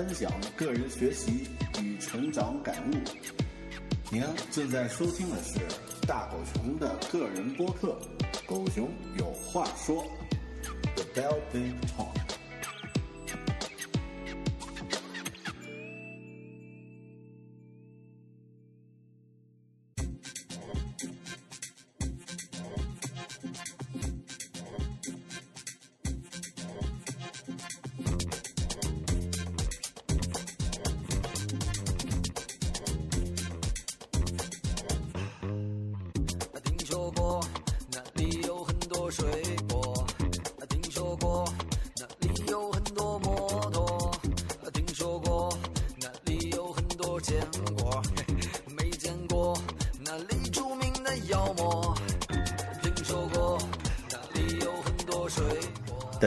分享个人学习与成长感悟。您正在收听的是大狗熊的个人播客《狗熊有话说》The Bell Big Talk。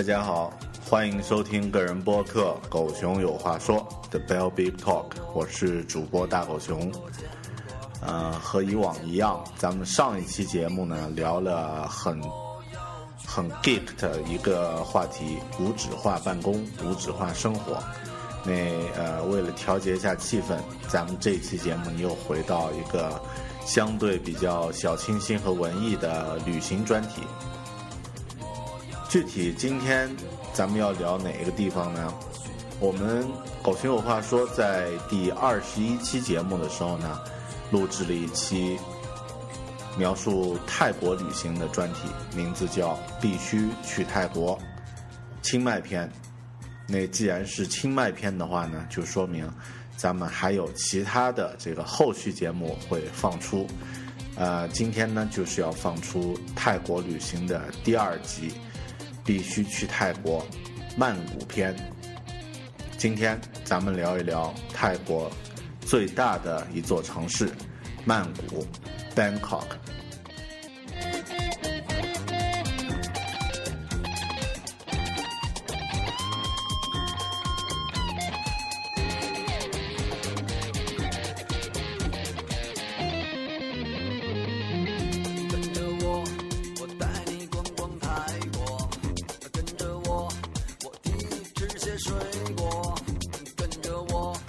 大家好，欢迎收听个人播客《狗熊有话说》The Bell Big Talk，我是主播大狗熊。呃，和以往一样，咱们上一期节目呢聊了很很 geek 的一个话题——无纸化办公、无纸化生活。那呃，为了调节一下气氛，咱们这期节目又回到一个相对比较小清新和文艺的旅行专题。具体今天咱们要聊哪一个地方呢？我们狗熊有话说，在第二十一期节目的时候呢，录制了一期描述泰国旅行的专题，名字叫《必须去泰国》清迈篇。那既然是清迈篇的话呢，就说明咱们还有其他的这个后续节目会放出。呃，今天呢就是要放出泰国旅行的第二集，必须去泰国曼谷篇。今天咱们聊一聊泰国最大的一座城市曼谷 （Bangkok）。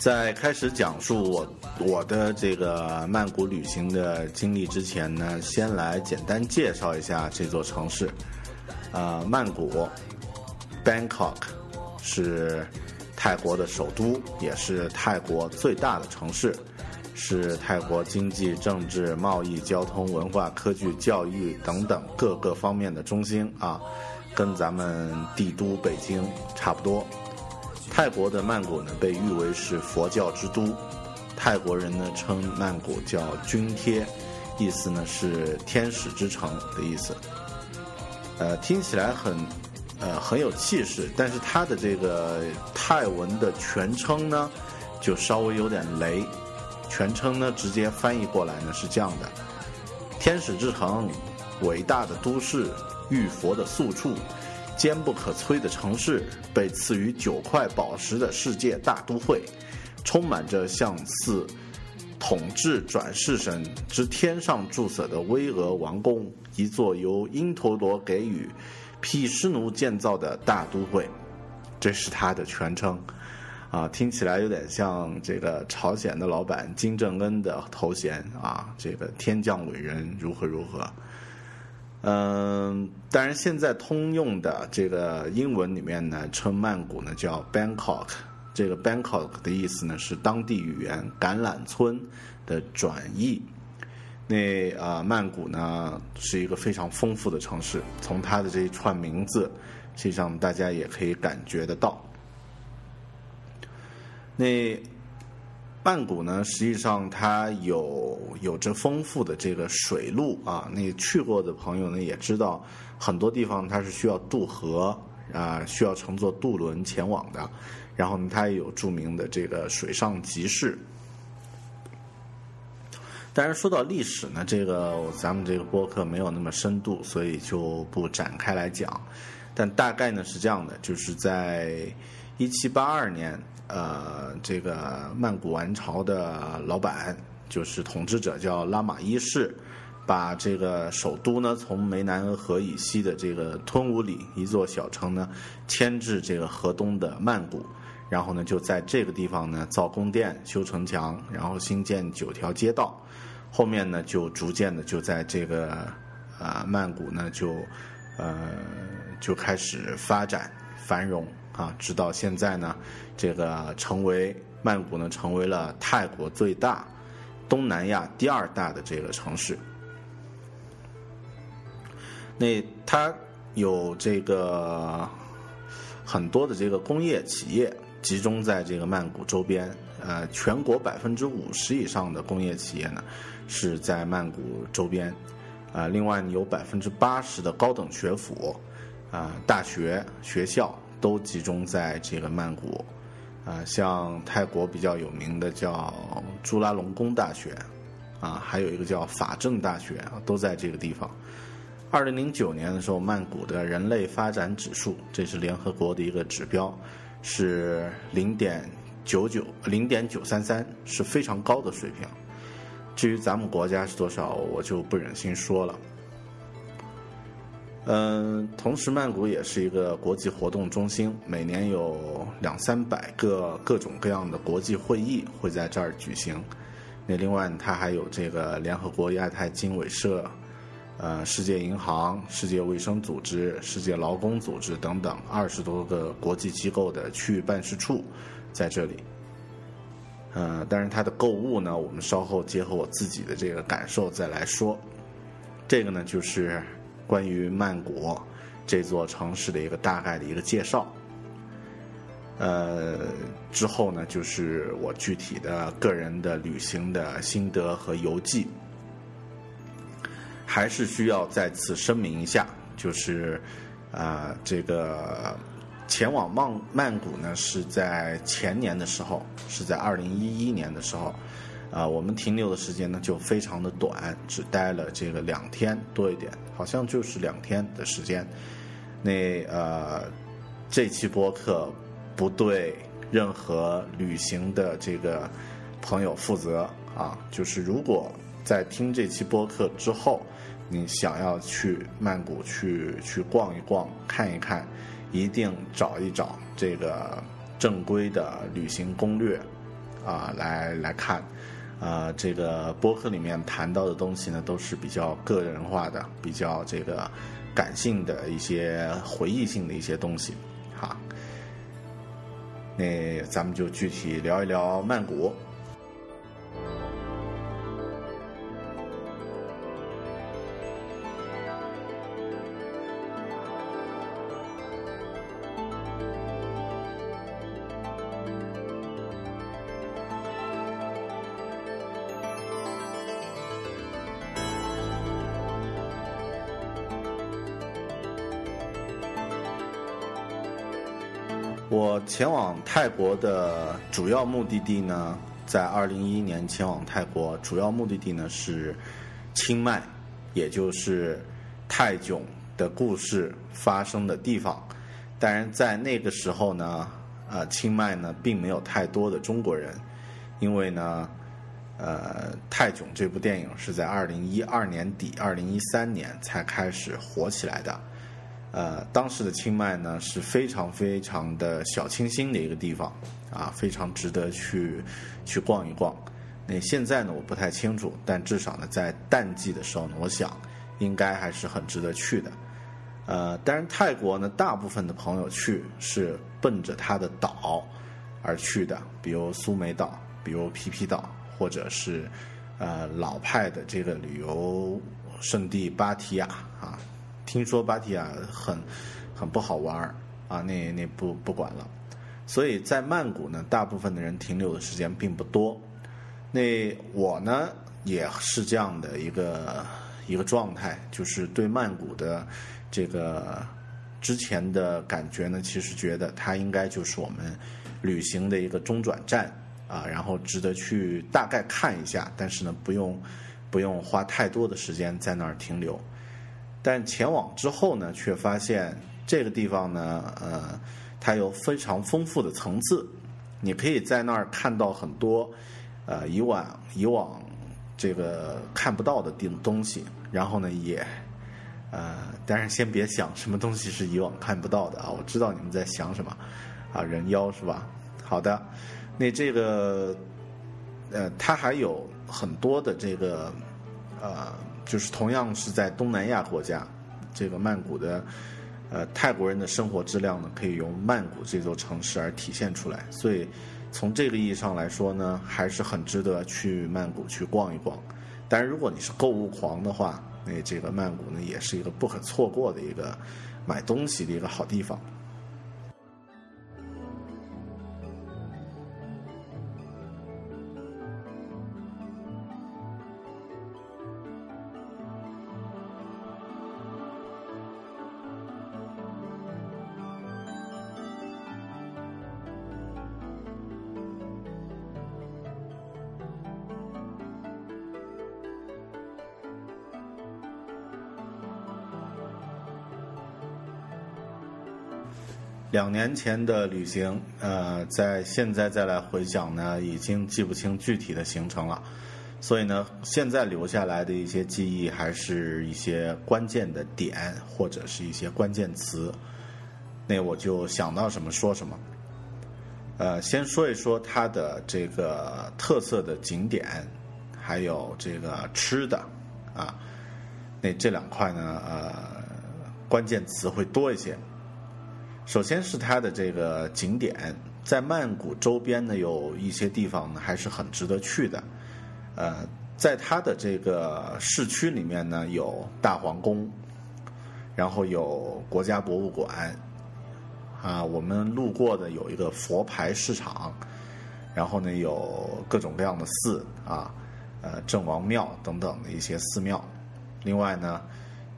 在开始讲述我我的这个曼谷旅行的经历之前呢，先来简单介绍一下这座城市。呃，曼谷 （Bangkok） 是泰国的首都，也是泰国最大的城市。是泰国经济、政治、贸易、交通、文化、科技、教育等等各个方面的中心啊，跟咱们帝都北京差不多。泰国的曼谷呢，被誉为是佛教之都，泰国人呢称曼谷叫君贴，意思呢是天使之城的意思。呃，听起来很呃很有气势，但是它的这个泰文的全称呢，就稍微有点雷。全称呢，直接翻译过来呢是这样的：天使之城，伟大的都市，遇佛的宿处，坚不可摧的城市，被赐予九块宝石的世界大都会，充满着像似统治转世神之天上住所的巍峨王宫，一座由因陀罗给予毗湿奴建造的大都会，这是它的全称。啊，听起来有点像这个朝鲜的老板金正恩的头衔啊，这个天降伟人如何如何。嗯，当然现在通用的这个英文里面呢，称曼谷呢叫 Bangkok，这个 Bangkok 的意思呢是当地语言橄榄村的转译。那啊，曼谷呢是一个非常丰富的城市，从它的这一串名字，实际上大家也可以感觉得到。那曼谷呢，实际上它有有着丰富的这个水路啊。那去过的朋友呢，也知道很多地方它是需要渡河啊，需要乘坐渡轮前往的。然后呢，它也有著名的这个水上集市。但是说到历史呢，这个咱们这个播客没有那么深度，所以就不展开来讲。但大概呢是这样的，就是在一七八二年。呃，这个曼谷王朝的老板就是统治者，叫拉玛一世，把这个首都呢从湄南河以西的这个吞武里一座小城呢迁至这个河东的曼谷，然后呢就在这个地方呢造宫殿、修城墙，然后新建九条街道，后面呢就逐渐的就在这个啊曼谷呢就呃就开始发展繁荣。啊，直到现在呢，这个成为曼谷呢，成为了泰国最大、东南亚第二大的这个城市。那它有这个很多的这个工业企业集中在这个曼谷周边，呃，全国百分之五十以上的工业企业呢是在曼谷周边，啊，另外有百分之八十的高等学府、啊大学学校。都集中在这个曼谷，啊，像泰国比较有名的叫朱拉隆功大学，啊，还有一个叫法政大学，都在这个地方。二零零九年的时候，曼谷的人类发展指数，这是联合国的一个指标，是零点九九零点九三三，是非常高的水平。至于咱们国家是多少，我就不忍心说了。嗯，同时曼谷也是一个国际活动中心，每年有两三百个各种各样的国际会议会在这儿举行。那另外，它还有这个联合国亚太经委社、呃世界银行、世界卫生组织、世界劳工组织等等二十多个国际机构的区域办事处在这里。呃，但是它的购物呢，我们稍后结合我自己的这个感受再来说。这个呢，就是。关于曼谷这座城市的一个大概的一个介绍，呃，之后呢就是我具体的个人的旅行的心得和游记，还是需要再次声明一下，就是啊，这个前往曼曼谷呢是在前年的时候，是在二零一一年的时候。啊，我们停留的时间呢就非常的短，只待了这个两天多一点，好像就是两天的时间。那呃，这期播客不对任何旅行的这个朋友负责啊，就是如果在听这期播客之后，你想要去曼谷去去逛一逛、看一看，一定找一找这个正规的旅行攻略啊，来来看。啊，这个播客里面谈到的东西呢，都是比较个人化的，比较这个感性的一些回忆性的一些东西，哈。那咱们就具体聊一聊曼谷。前往泰国的主要目的地呢，在二零一一年前往泰国，主要目的地呢是清迈，也就是泰囧的故事发生的地方。当然，在那个时候呢，呃，清迈呢并没有太多的中国人，因为呢，呃，泰囧这部电影是在二零一二年底、二零一三年才开始火起来的。呃，当时的清迈呢是非常非常的小清新的一个地方，啊，非常值得去去逛一逛。那现在呢，我不太清楚，但至少呢，在淡季的时候呢，我想应该还是很值得去的。呃，当然泰国呢，大部分的朋友去是奔着它的岛而去的，比如苏梅岛，比如皮皮岛，或者是呃老派的这个旅游胜地芭提雅啊。听说芭提雅很很不好玩儿啊，那那不不管了。所以在曼谷呢，大部分的人停留的时间并不多。那我呢也是这样的一个一个状态，就是对曼谷的这个之前的感觉呢，其实觉得它应该就是我们旅行的一个中转站啊，然后值得去大概看一下，但是呢，不用不用花太多的时间在那儿停留。但前往之后呢，却发现这个地方呢，呃，它有非常丰富的层次。你可以在那儿看到很多，呃，以往以往这个看不到的地东西。然后呢，也，呃，当然先别想什么东西是以往看不到的啊。我知道你们在想什么，啊，人妖是吧？好的，那这个，呃，它还有很多的这个，呃。就是同样是在东南亚国家，这个曼谷的，呃，泰国人的生活质量呢，可以用曼谷这座城市而体现出来。所以，从这个意义上来说呢，还是很值得去曼谷去逛一逛。但是，如果你是购物狂的话，那这个曼谷呢，也是一个不可错过的一个买东西的一个好地方。两年前的旅行，呃，在现在再来回想呢，已经记不清具体的行程了。所以呢，现在留下来的一些记忆，还是一些关键的点或者是一些关键词。那我就想到什么说什么。呃，先说一说它的这个特色的景点，还有这个吃的啊。那这两块呢，呃，关键词会多一些。首先是它的这个景点，在曼谷周边呢，有一些地方呢还是很值得去的。呃，在它的这个市区里面呢，有大皇宫，然后有国家博物馆，啊，我们路过的有一个佛牌市场，然后呢有各种各样的寺啊，呃，郑王庙等等的一些寺庙。另外呢，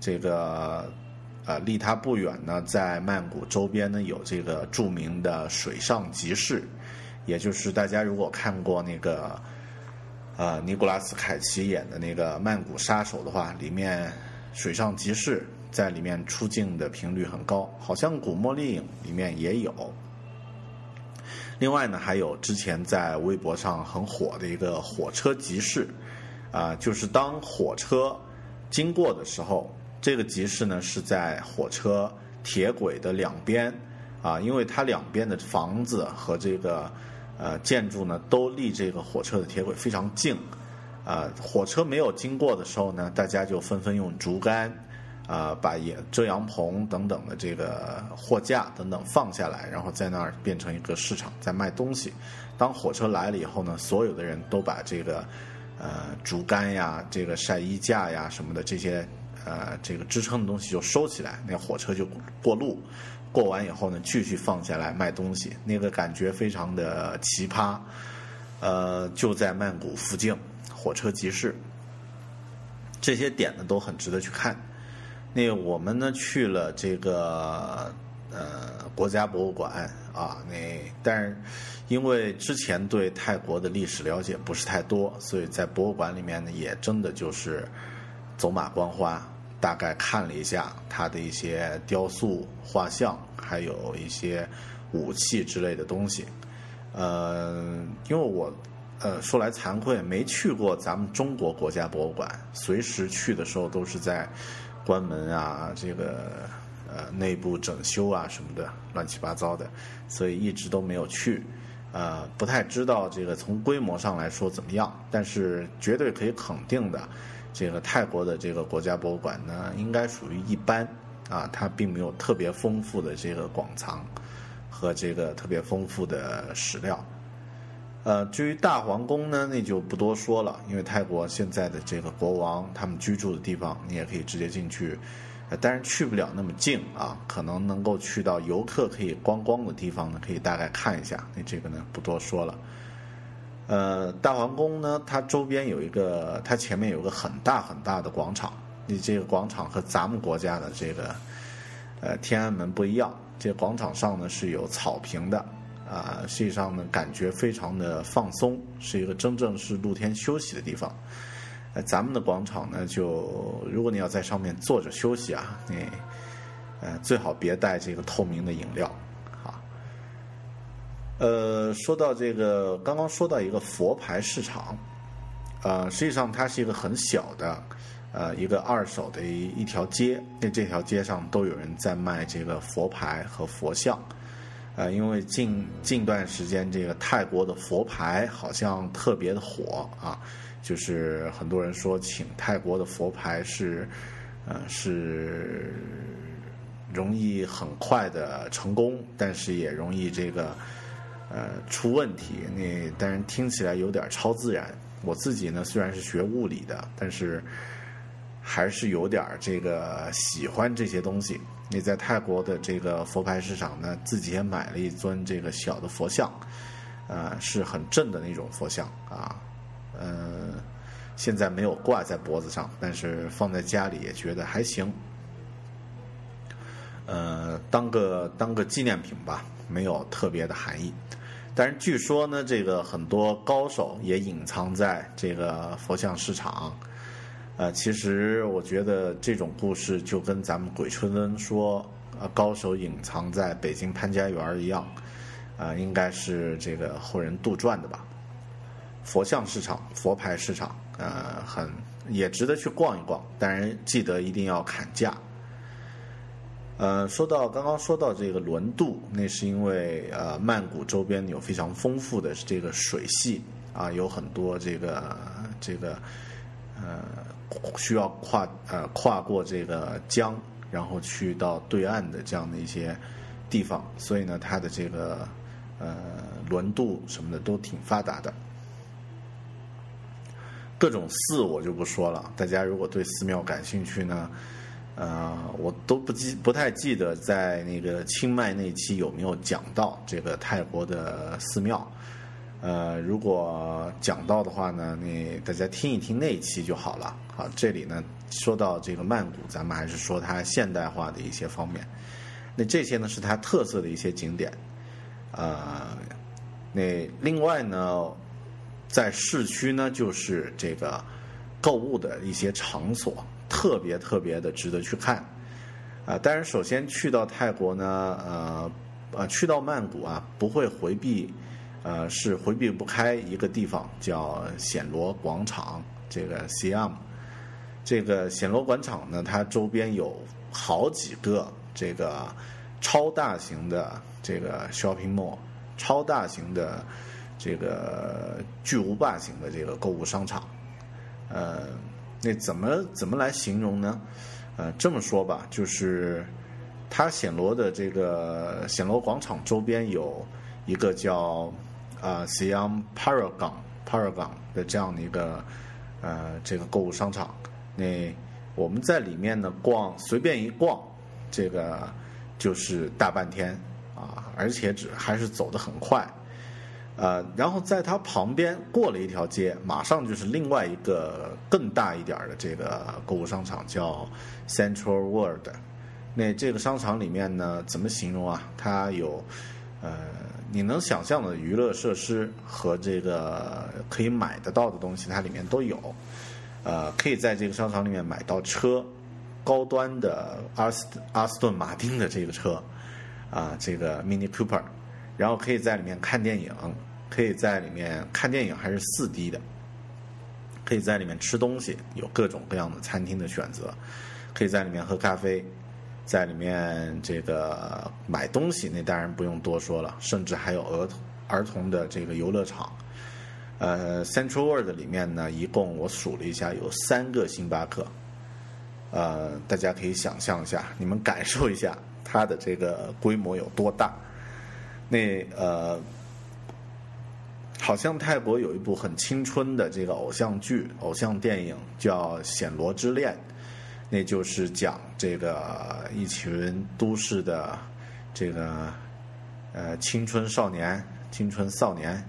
这个。呃，离它不远呢，在曼谷周边呢，有这个著名的水上集市，也就是大家如果看过那个，呃，尼古拉斯凯奇演的那个《曼谷杀手》的话，里面水上集市在里面出镜的频率很高，好像《古墓丽影》里面也有。另外呢，还有之前在微博上很火的一个火车集市，啊，就是当火车经过的时候。这个集市呢是在火车铁轨的两边，啊，因为它两边的房子和这个呃建筑呢都离这个火车的铁轨非常近，啊，火车没有经过的时候呢，大家就纷纷用竹竿，啊，把也遮阳棚等等的这个货架等等放下来，然后在那儿变成一个市场，在卖东西。当火车来了以后呢，所有的人都把这个呃竹竿呀、这个晒衣架呀什么的这些。呃，这个支撑的东西就收起来，那火车就过路，过完以后呢，继续放下来卖东西，那个感觉非常的奇葩。呃，就在曼谷附近，火车集市，这些点呢都很值得去看。那我们呢去了这个呃国家博物馆啊。那但是因为之前对泰国的历史了解不是太多，所以在博物馆里面呢，也真的就是走马观花，大概看了一下它的一些雕塑、画像，还有一些武器之类的东西。呃，因为我呃说来惭愧，没去过咱们中国国家博物馆，随时去的时候都是在关门啊，这个呃内部整修啊什么的，乱七八糟的，所以一直都没有去。呃，不太知道这个从规模上来说怎么样，但是绝对可以肯定的，这个泰国的这个国家博物馆呢，应该属于一般啊，它并没有特别丰富的这个馆藏和这个特别丰富的史料。呃，至于大皇宫呢，那就不多说了，因为泰国现在的这个国王他们居住的地方，你也可以直接进去。呃，但是去不了那么近啊，可能能够去到游客可以观光的地方呢，可以大概看一下。那这个呢，不多说了。呃，大皇宫呢，它周边有一个，它前面有个很大很大的广场。你这个广场和咱们国家的这个呃天安门不一样，这广场上呢是有草坪的，啊，实际上呢感觉非常的放松，是一个真正是露天休息的地方。呃，咱们的广场呢，就如果你要在上面坐着休息啊，你呃最好别带这个透明的饮料，呃，说到这个，刚刚说到一个佛牌市场，呃，实际上它是一个很小的，呃，一个二手的一一条街，那这条街上都有人在卖这个佛牌和佛像，呃，因为近近段时间这个泰国的佛牌好像特别的火啊。就是很多人说，请泰国的佛牌是，呃，是容易很快的成功，但是也容易这个呃出问题。那但是听起来有点超自然。我自己呢虽然是学物理的，但是还是有点这个喜欢这些东西。那在泰国的这个佛牌市场呢，自己也买了一尊这个小的佛像，呃，是很正的那种佛像啊。呃，现在没有挂在脖子上，但是放在家里也觉得还行。呃，当个当个纪念品吧，没有特别的含义。但是据说呢，这个很多高手也隐藏在这个佛像市场。呃，其实我觉得这种故事就跟咱们鬼吹灯说，呃，高手隐藏在北京潘家园一样，啊，应该是这个后人杜撰的吧。佛像市场、佛牌市场，呃，很也值得去逛一逛。当然，记得一定要砍价。呃，说到刚刚说到这个轮渡，那是因为呃，曼谷周边有非常丰富的这个水系啊，有很多这个这个呃需要跨呃跨过这个江，然后去到对岸的这样的一些地方，所以呢，它的这个呃轮渡什么的都挺发达的。各种寺我就不说了，大家如果对寺庙感兴趣呢，呃，我都不记不太记得在那个清迈那期有没有讲到这个泰国的寺庙，呃，如果讲到的话呢，你大家听一听那一期就好了。好，这里呢说到这个曼谷，咱们还是说它现代化的一些方面，那这些呢是它特色的一些景点，呃，那另外呢。在市区呢，就是这个购物的一些场所，特别特别的值得去看。啊，当然，首先去到泰国呢，呃，呃，去到曼谷啊，不会回避，呃，是回避不开一个地方，叫暹罗广场。这个 Siam，这个暹罗广场呢，它周边有好几个这个超大型的这个 shopping mall，超大型的。这个巨无霸型的这个购物商场，呃，那怎么怎么来形容呢？呃，这么说吧，就是它暹罗的这个暹罗广场周边有一个叫啊 Siam Paragon Paragon 的这样的一个呃这个购物商场。那我们在里面呢逛，随便一逛，这个就是大半天啊，而且只还是走得很快。呃，然后在它旁边过了一条街，马上就是另外一个更大一点的这个购物商场，叫 Central World。那这个商场里面呢，怎么形容啊？它有呃，你能想象的娱乐设施和这个可以买得到的东西，它里面都有。呃，可以在这个商场里面买到车，高端的阿斯阿斯顿马丁的这个车，啊，这个 Mini Cooper，然后可以在里面看电影，可以在里面看电影还是四 D 的，可以在里面吃东西，有各种各样的餐厅的选择，可以在里面喝咖啡，在里面这个买东西，那当然不用多说了，甚至还有儿童儿童的这个游乐场。呃，Central World 里面呢，一共我数了一下，有三个星巴克。呃，大家可以想象一下，你们感受一下它的这个规模有多大。那呃，好像泰国有一部很青春的这个偶像剧、偶像电影叫《暹罗之恋》，那就是讲这个一群都市的这个呃青春少年、青春少年。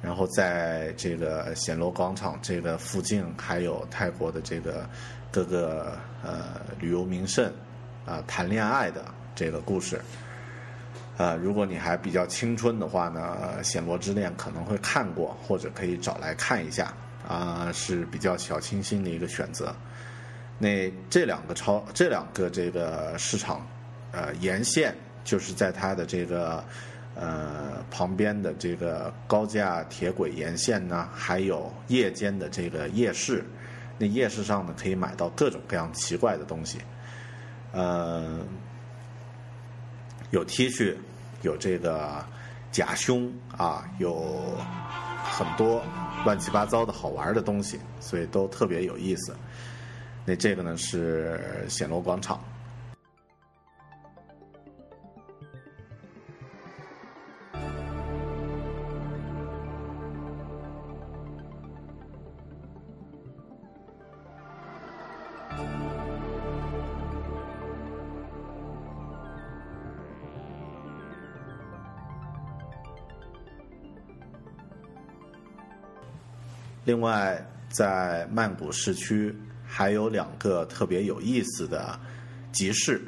然后在这个暹罗广场这个附近，还有泰国的这个各个呃旅游名胜啊谈恋爱的这个故事。呃，如果你还比较青春的话呢，《暹罗之恋》可能会看过，或者可以找来看一下啊，是比较小清新的一个选择。那这两个超这两个这个市场呃沿线，就是在它的这个。呃，旁边的这个高架铁轨沿线呢，还有夜间的这个夜市，那夜市上呢可以买到各种各样奇怪的东西，呃，有 T 恤，有这个假胸啊，有很多乱七八糟的好玩的东西，所以都特别有意思。那这个呢是显罗广场。另外，在曼谷市区还有两个特别有意思的集市，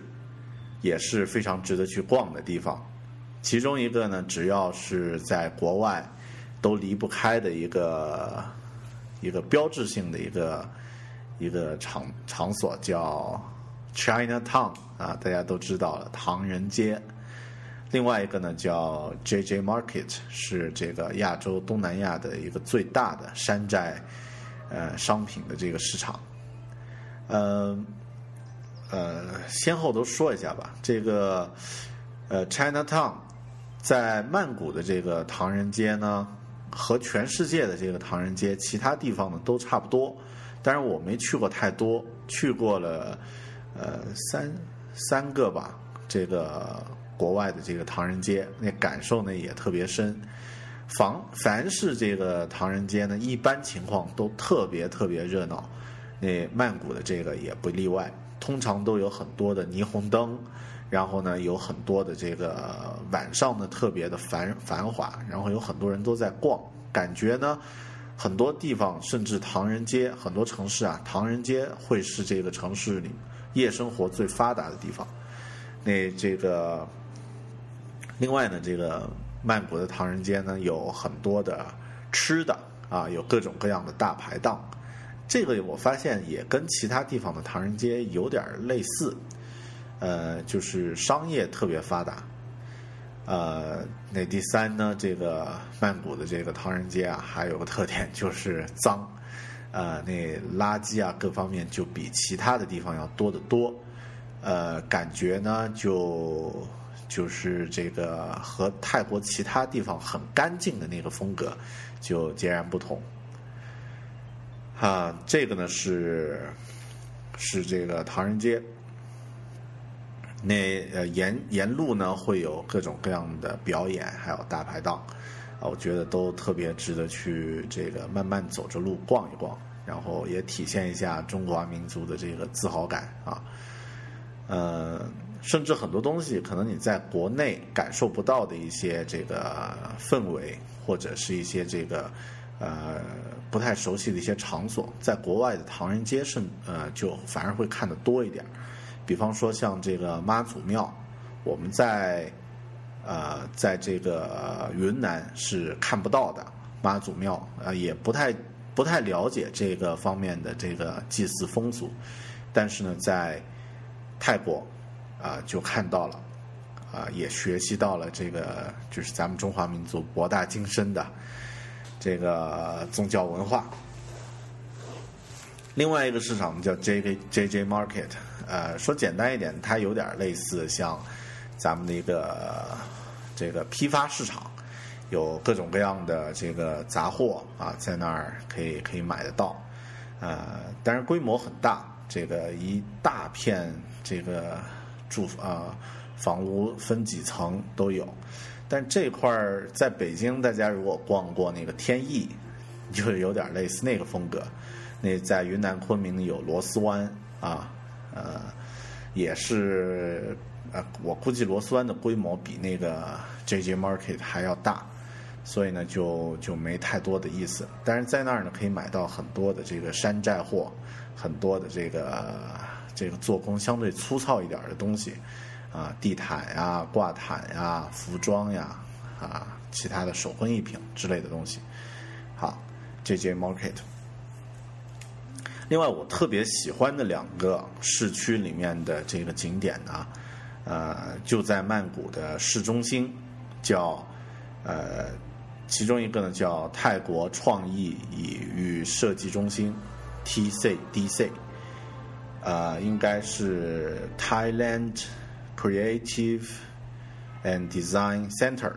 也是非常值得去逛的地方。其中一个呢，只要是在国外都离不开的一个一个标志性的一个一个场场所，叫 China Town 啊，大家都知道了，唐人街。另外一个呢叫 JJ Market，是这个亚洲东南亚的一个最大的山寨呃商品的这个市场。呃呃，先后都说一下吧。这个呃 China Town 在曼谷的这个唐人街呢，和全世界的这个唐人街其他地方呢都差不多。但是我没去过太多，去过了呃三三个吧，这个。国外的这个唐人街，那感受呢也特别深。凡凡是这个唐人街呢，一般情况都特别特别热闹。那曼谷的这个也不例外，通常都有很多的霓虹灯，然后呢有很多的这个晚上呢特别的繁繁华，然后有很多人都在逛，感觉呢很多地方甚至唐人街很多城市啊，唐人街会是这个城市里夜生活最发达的地方。那这个。另外呢，这个曼谷的唐人街呢有很多的吃的啊，有各种各样的大排档。这个我发现也跟其他地方的唐人街有点类似，呃，就是商业特别发达。呃，那第三呢，这个曼谷的这个唐人街啊，还有个特点就是脏，呃，那垃圾啊各方面就比其他的地方要多得多。呃，感觉呢就。就是这个和泰国其他地方很干净的那个风格就截然不同。啊，这个呢是是这个唐人街，那呃沿沿路呢会有各种各样的表演，还有大排档，啊，我觉得都特别值得去这个慢慢走着路逛一逛，然后也体现一下中华民族的这个自豪感啊，呃。甚至很多东西，可能你在国内感受不到的一些这个氛围，或者是一些这个呃不太熟悉的一些场所，在国外的唐人街是呃就反而会看得多一点。比方说像这个妈祖庙，我们在呃，在这个云南是看不到的妈祖庙，呃，也不太不太了解这个方面的这个祭祀风俗，但是呢，在泰国啊、就看到了，啊、也学习到了这个就是咱们中华民族博大精深的这个宗教文化。另外一个市场叫 J J J J Market，呃，说简单一点，它有点类似像咱们的一个这个批发市场，有各种各样的这个杂货啊，在那儿可以可以买得到，呃，当然规模很大，这个一大片这个住啊、房屋分几层都有，但这块儿在北京，大家如果逛过那个天意，就有点类似那个风格。那在云南昆明有螺丝湾啊，呃，也是呃，我估计螺丝湾的规模比那个 JJ Market 还要大，所以呢就就没太多的意思。但是在那儿呢可以买到很多的这个山寨货，很多的这个这个做工相对粗糙一点的东西，啊，地毯呀、挂毯呀、服装呀，啊，其他的手工艺品之类的东西。好，JJ Market。另外，我特别喜欢的两个市区里面的这个景点呢，呃，就在曼谷的市中心，叫呃，其中一个呢叫泰国创意与设计中心 （TCDC），呃，应该是 Thailand Creative and Design Center，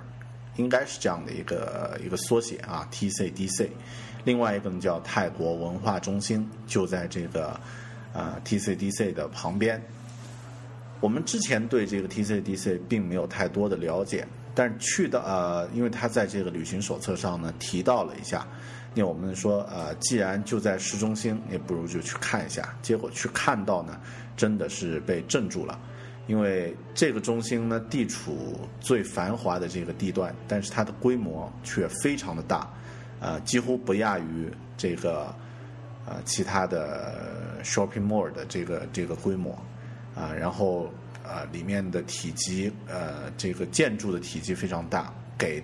应该是这样的一个一个缩写啊，TCDC。另外一个呢叫泰国文化中心，就在这个呃 TCDC 的旁边。我们之前对这个 TCDC 并没有太多的了解，但是去到呃，因为他在这个旅行手册上呢提到了一下，那我们说呃，既然就在市中心，也不如就去看一下。结果去看到呢，真的是被镇住了，因为这个中心呢地处最繁华的这个地段，但是它的规模却非常的大。呃，几乎不亚于这个呃其他的 shopping mall 的这个这个规模啊、然后呃里面的体积呃这个建筑的体积非常大，给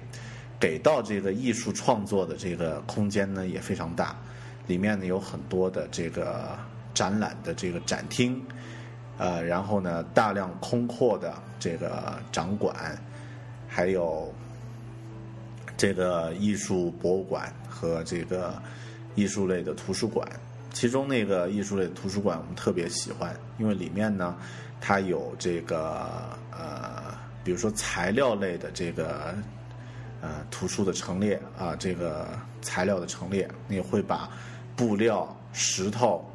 给到这个艺术创作的这个空间呢也非常大，里面呢有很多的这个展览的这个展厅，呃，然后呢大量空阔的这个展馆，还有。这个艺术博物馆和这个艺术类的图书馆，其中那个艺术类图书馆我们特别喜欢，因为里面呢，它有这个呃，比如说材料类的这个呃图书的陈列啊，这个材料的陈列，你会把布料、石头、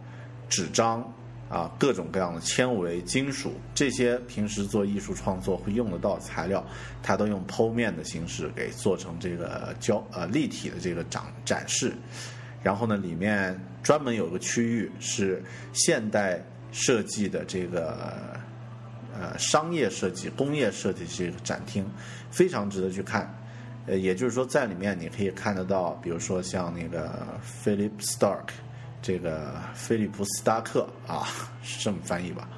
纸张。啊，各种各样的纤维、金属这些平时做艺术创作会用得到材料，它都用剖面的形式给做成这个胶呃立体的这个展展示。然后呢，里面专门有个区域是现代设计的这个呃商业设计、工业设计这个展厅，非常值得去看。呃，也就是说，在里面你可以看得到，比如说像那个 Philip Stark。这个菲利普斯达克啊，是这么翻译吧？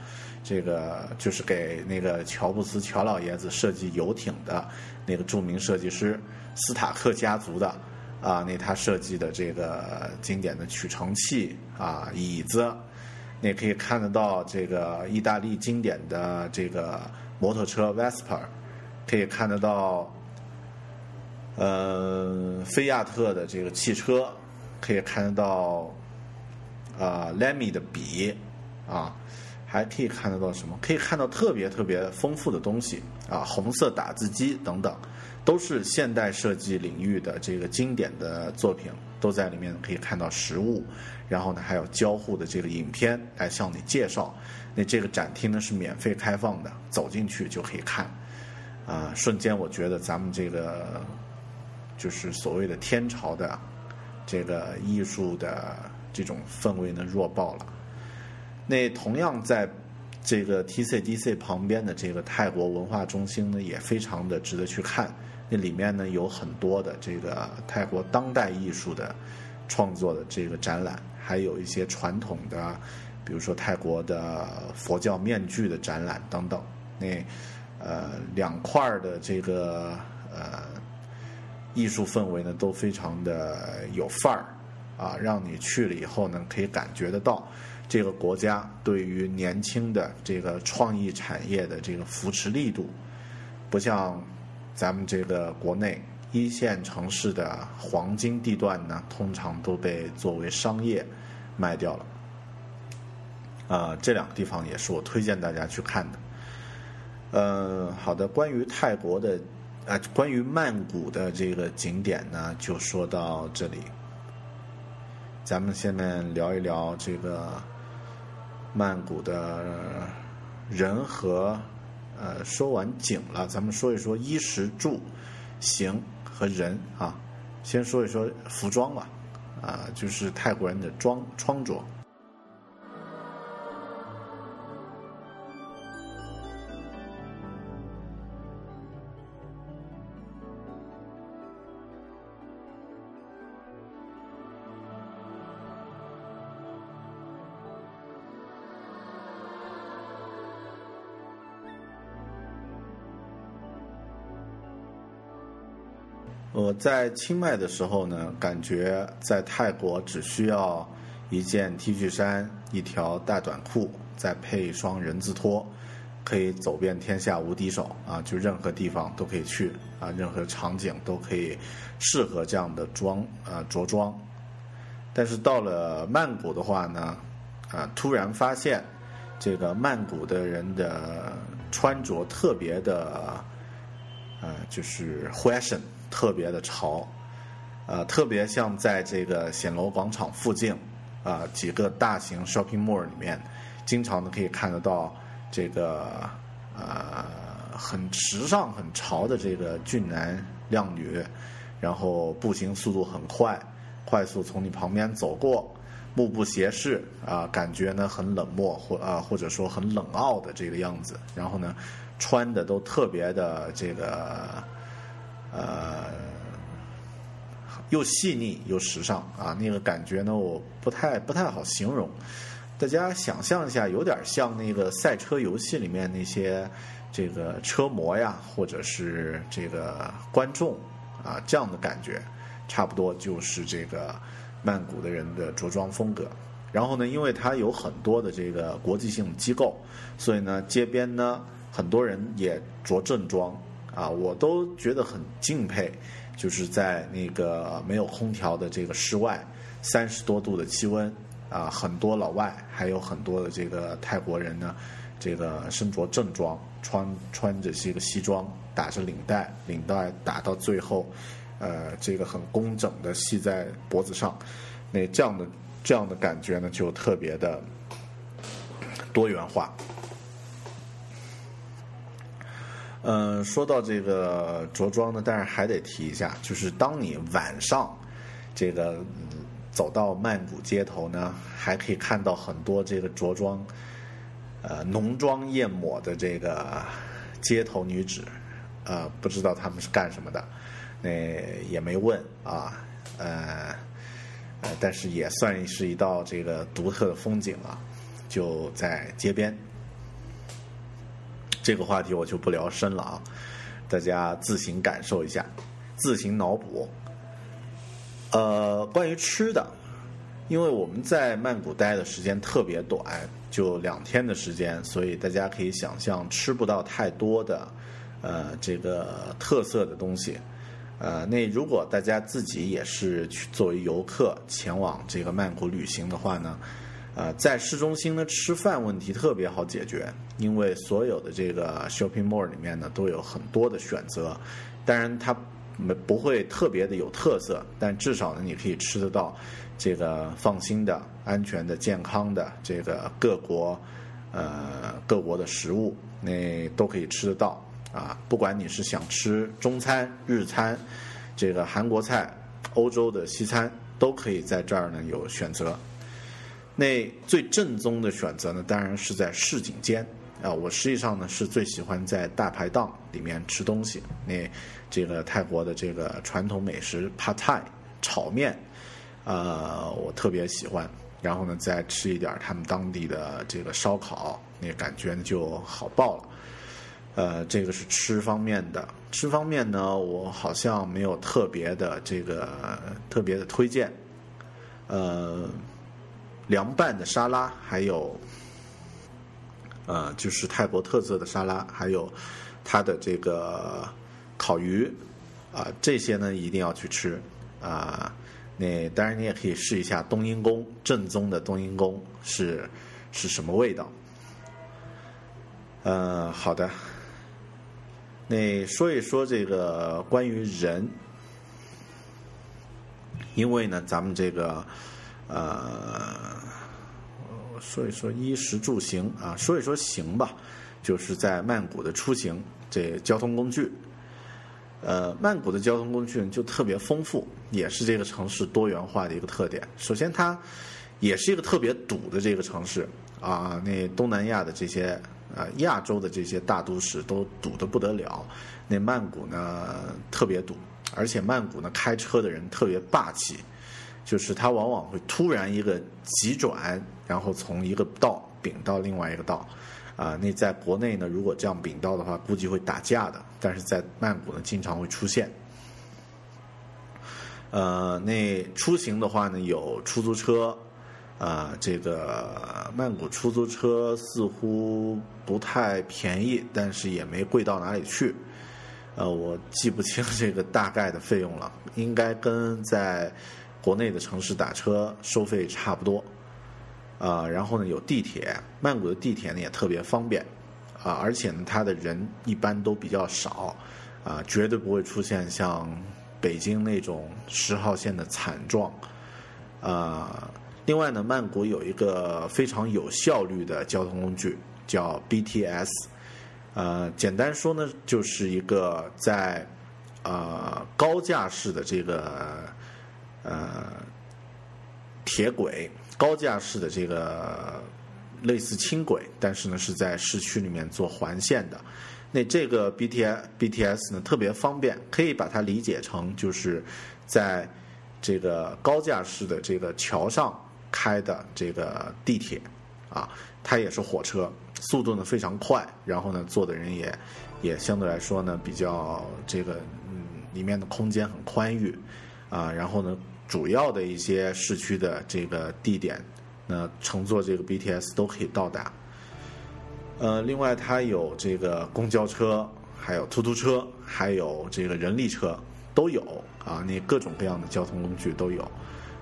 这个就是给那个乔布斯乔老爷子设计游艇的那个著名设计师斯塔克家族的啊，那他设计的这个经典的取程器啊、椅子，你可以看得到这个意大利经典的这个摩托车 Vespa，可以看得到呃菲亚特的这个汽车，可以看得到。啊 l e m y 的笔啊，还可以看得到什么？可以看到特别特别丰富的东西啊，红色打字机等等，都是现代设计领域的这个经典的作品，都在里面可以看到实物。然后呢，还有交互的这个影片来向你介绍。那这个展厅呢是免费开放的，走进去就可以看。啊，瞬间我觉得咱们这个就是所谓的天朝的这个艺术的。这种氛围呢弱爆了。那同样在这个 TCDC 旁边的这个泰国文化中心呢，也非常的值得去看。那里面呢有很多的这个泰国当代艺术的创作的这个展览，还有一些传统的，比如说泰国的佛教面具的展览等等。那呃两块儿的这个呃艺术氛围呢都非常的有范儿啊，让你去了以后呢可以感觉得到这个国家对于年轻的这个创意产业的这个扶持力度，不像咱们这个国内一线城市的黄金地段呢，通常都被作为商业卖掉了。啊，这两个地方也是我推荐大家去看的。呃，好的，关于泰国的啊，关于曼谷的这个景点呢，就说到这里。咱们下面聊一聊这个曼谷的人和呃，说完景了，咱们说一说衣食住行和人啊。先说一说服装吧，啊，就是泰国人的装穿着。在清迈的时候呢，感觉在泰国只需要一件 T 恤衫、一条大短裤，再配一双人字拖，可以走遍天下无敌手啊！就任何地方都可以去啊，任何场景都可以适合这样的装啊着装。但是到了曼谷的话呢，啊，突然发现这个曼谷的人的穿着特别的，呃，就是 fashion。特别的潮，呃，特别像在这个显楼广场附近，啊，几个大型 shopping mall 里面，经常的可以看得到这个呃很时尚、很潮的这个俊男靓女，然后步行速度很快，快速从你旁边走过，目不斜视啊，感觉呢很冷漠或啊或者说很冷傲的这个样子，然后呢穿的都特别的这个。呃，又细腻又时尚啊，那个感觉呢，我不太不太好形容。大家想象一下，有点像那个赛车游戏里面那些这个车模呀，或者是这个观众啊这样的感觉，差不多就是这个曼谷的人的着装风格。然后呢，因为它有很多的这个国际性机构，所以呢，街边呢很多人也着正装。啊，我都觉得很敬佩，就是在那个没有空调的这个室外，三十多度的气温，啊，很多老外，还有很多的这个泰国人呢，这个身着正装，穿穿着这个西装，打着领带，领带打到最后，呃，这个很工整的系在脖子上，那这样的这样的感觉呢，就特别的多元化。嗯，说到这个着装呢，但是还得提一下，就是当你晚上这个走到曼谷街头呢，还可以看到很多这个着装呃浓妆艳抹的这个街头女子，呃，不知道他们是干什么的，那也没问啊，呃呃，但是也算是一道这个独特的风景啊，就在街边。这个话题我就不聊深了啊，大家自行感受一下，自行脑补。呃，关于吃的，因为我们在曼谷待的时间特别短，就两天的时间，所以大家可以想象吃不到太多的呃这个特色的东西。呃，那如果大家自己也是去作为游客前往这个曼谷旅行的话呢？呃，在市中心的吃饭问题特别好解决，因为所有的这个 shopping mall 里面呢都有很多的选择。当然，它没不会特别的有特色，但至少呢你可以吃得到这个放心的、安全的、健康的这个各国呃各国的食物，那都可以吃得到啊。不管你是想吃中餐、日餐，这个韩国菜、欧洲的西餐，都可以在这儿呢有选择。那最正宗的选择呢，当然是在市井间啊。我实际上呢是最喜欢在大排档里面吃东西。那这个泰国的这个传统美食 p a t a i 炒面，呃，我特别喜欢。然后呢，再吃一点他们当地的这个烧烤，那感觉就好爆了。呃，这个是吃方面的。吃方面呢，我好像没有特别的这个特别的推荐。呃，凉拌的沙拉，还有呃，就是泰国特色的沙拉，还有它的这个烤鱼啊、这些呢一定要去吃啊。那当然，你也可以试一下冬阴功正宗的冬阴功是是什么味道。呃，好的。那说一说这个关于人，因为呢，咱们这个呃，说一说衣食住行啊，说一说行吧，就是在曼谷的出行这交通工具。呃，曼谷的交通工具就特别丰富，也是这个城市多元化的一个特点。首先，它也是一个特别堵的这个城市啊。那东南亚的这些啊，亚洲的这些大都市都堵得不得了，那曼谷呢特别堵，而且曼谷呢开车的人特别霸气，就是他往往会突然一个急转，然后从一个道并到另外一个道。啊，那在国内呢，如果这样并道的话，估计会打架的。但是在曼谷呢，经常会出现。呃，那出行的话呢，有出租车，啊，这个曼谷出租车似乎不太便宜，但是也没贵到哪里去。呃，我记不清这个大概的费用了，应该跟在国内的城市打车收费差不多。啊，然后呢，有地铁，曼谷的地铁呢也特别方便，啊，而且呢，它的人一般都比较少，啊，绝对不会出现像北京那种十号线的惨状，啊，另外呢，曼谷有一个非常有效率的交通工具叫 BTS，呃，简单说呢，就是一个在呃高架式的这个呃铁轨。高架式的这个类似轻轨，但是呢是在市区里面做环线的。那这个 BTS BTS 呢特别方便，可以把它理解成就是在这个高架式的这个桥上开的这个地铁啊，它也是火车，速度呢非常快，然后呢坐的人也也相对来说呢比较这个嗯里面的空间很宽裕啊，然后呢。主要的一些市区的这个地点，那乘坐这个 BTS 都可以到达。呃，另外它有这个公交车，还有出租车，还有这个人力车都有啊，那各种各样的交通工具都有。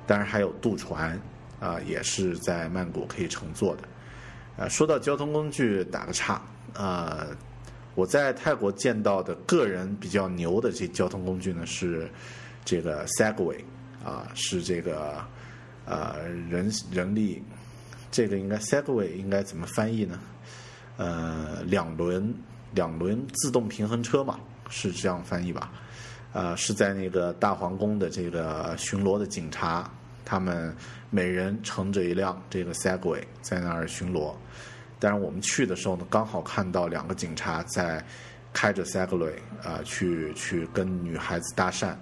当然还有渡船啊，也是在曼谷可以乘坐的。呃，说到交通工具，打个岔啊，我在泰国见到的个人比较牛的这交通工具呢是这个 Segway。啊，是这个，呃，人人力，这个应该 Segway 应该怎么翻译呢？呃，两轮两轮自动平衡车嘛，是这样翻译吧？呃，是在那个大皇宫的这个巡逻的警察，他们每人乘着一辆这个 Segway 在那儿巡逻。但是我们去的时候呢，刚好看到两个警察在开着 Segway 啊，去去跟女孩子搭讪。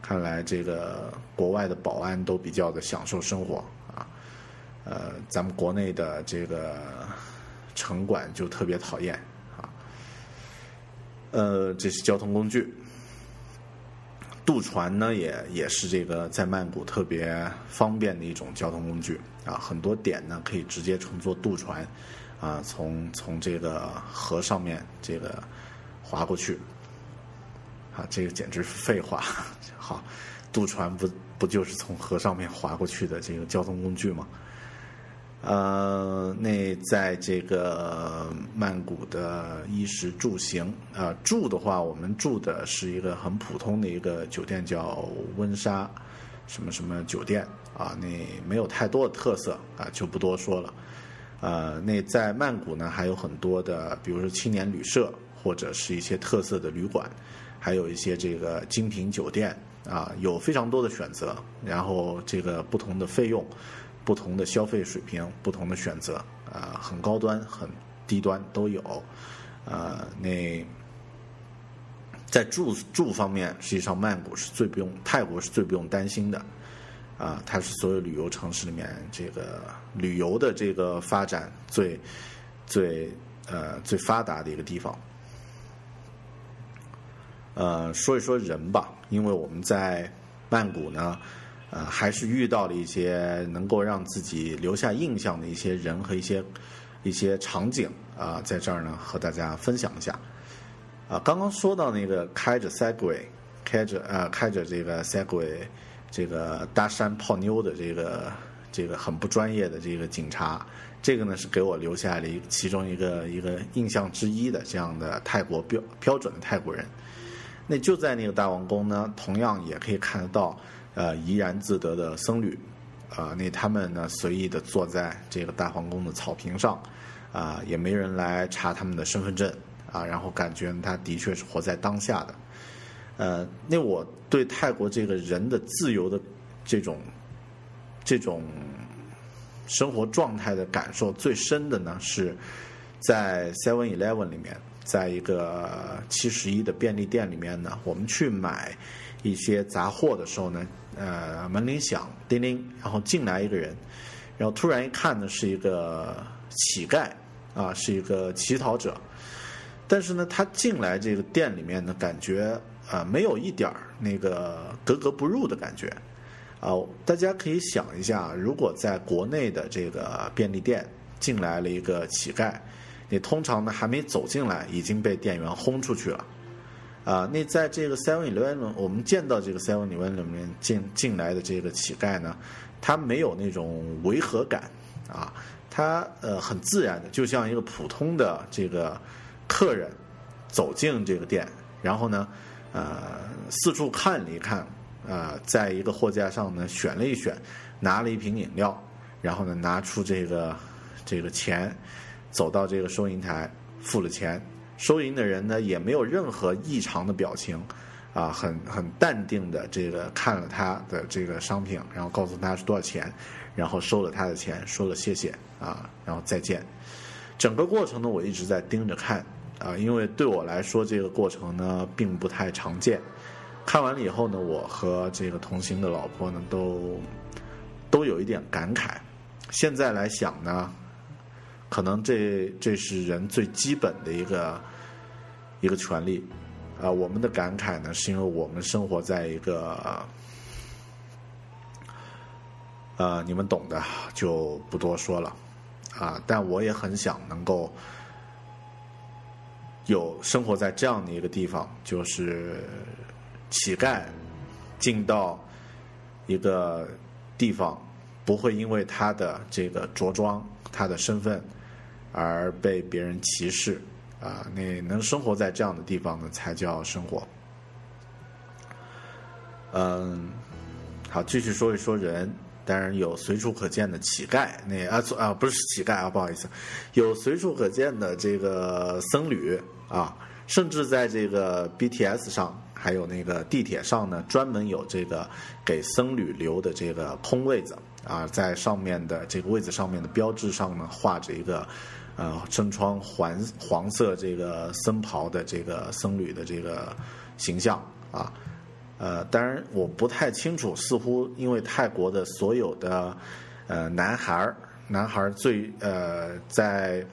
看来这个国外的保安都比较的享受生活啊，呃，咱们国内的这个城管就特别讨厌啊。呃，这是交通工具，渡船呢也也是这个在曼谷特别方便的一种交通工具啊，很多点呢可以直接乘坐渡船啊，从从这个河上面这个划过去。啊，这个简直是废话。好，渡船不不就是从河上面划过去的这个交通工具吗？呃，那在这个曼谷的衣食住行啊，住的话，我们住的是一个很普通的一个酒店，叫温莎什么什么酒店啊，那没有太多的特色啊，就不多说了。呃，那在曼谷呢，还有很多的，比如说青年旅社或者是一些特色的旅馆。还有一些这个精品酒店啊，有非常多的选择，然后这个不同的费用、不同的消费水平、不同的选择啊，很高端、很低端都有。呃，那在住住方面，实际上曼谷是最不用，泰国是最不用担心的。啊，它是所有旅游城市里面这个旅游的这个发展最最呃最发达的一个地方。呃，说一说人吧，因为我们在曼谷呢，呃，还是遇到了一些能够让自己留下印象的一些人和一些一些场景啊、在这儿呢和大家分享一下。啊，刚刚说到那个开着 Segway，开着呃开着这个 Segway，这个搭讪泡妞的这个这个很不专业的这个警察，这个呢是给我留下了一其中一个一个印象之一的这样的泰国标标准的泰国人。那就在那个大王宫呢，同样也可以看得到，呃，怡然自得的僧侣，啊、那他们呢随意的坐在这个大皇宫的草坪上，啊、也没人来查他们的身份证，啊，然后感觉他的确是活在当下的，呃，那我对泰国这个人的自由的这种这种生活状态的感受最深的呢，是在 Seven Eleven 里面，在一个七十一的便利店里面呢，我们去买一些杂货的时候呢，呃，门铃响，叮铃，然后进来一个人，然后突然一看呢，是一个乞丐啊，是一个乞讨者，但是呢，他进来这个店里面呢，感觉啊、呃没有一点儿那个格格不入的感觉。啊、大家可以想一下，如果在国内的这个便利店进来了一个乞丐，你通常呢还没走进来，已经被店员轰出去了。啊、那在这个 Seven Eleven，我们见到这个 Seven Eleven 里面进进来的这个乞丐呢，他没有那种违和感啊，他呃很自然的，就像一个普通的这个客人走进这个店，然后呢，呃，四处看了一看，呃，在一个货架上呢选了一选，拿了一瓶饮料，然后呢拿出这个这个钱，走到这个收银台付了钱，收银的人呢也没有任何异常的表情，啊，很很淡定的这个看了他的这个商品，然后告诉他是多少钱，然后收了他的钱，说了谢谢啊，然后再见。整个过程呢，我一直在盯着看啊，因为对我来说这个过程呢并不太常见。看完了以后呢，我和这个同行的老婆呢都都有一点感慨。现在来想呢，可能这这是人最基本的一个一个权利啊。我们的感慨呢，是因为我们生活在一个呃，你们懂的，就不多说了啊。但我也很想能够有生活在这样的一个地方，就是乞丐进到一个地方，不会因为他的这个着装、他的身份而被别人歧视啊。那能生活在这样的地方呢，才叫生活。嗯，好，继续说一说人。当然有随处可见的乞丐，那啊啊不是乞丐啊，不好意思，有随处可见的这个僧侣啊，甚至在这个 BTS 上，还有那个地铁上呢，专门有这个给僧侣留的这个空位子啊，在上面的这个位子上面的标志上呢，画着一个呃身穿黄黄色这个僧袍的这个僧侣的这个形象啊。呃，当然我不太清楚，似乎因为泰国的所有的呃男孩儿，男孩儿最呃在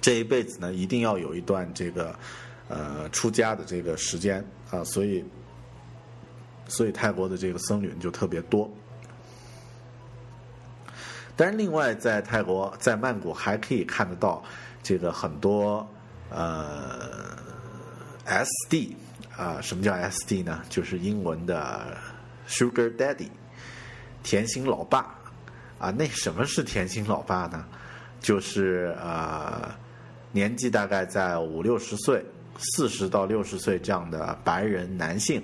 这一辈子呢，一定要有一段这个呃出家的这个时间啊，所以所以泰国的这个僧侣就特别多。但是另外在泰国在曼谷还可以看得到这个很多呃 SD。啊，什么叫 SD 呢？就是英文的 Sugar Daddy，甜心老爸啊。那什么是甜心老爸呢？就是呃，年纪大概在五六十岁、四十到六十岁这样的白人男性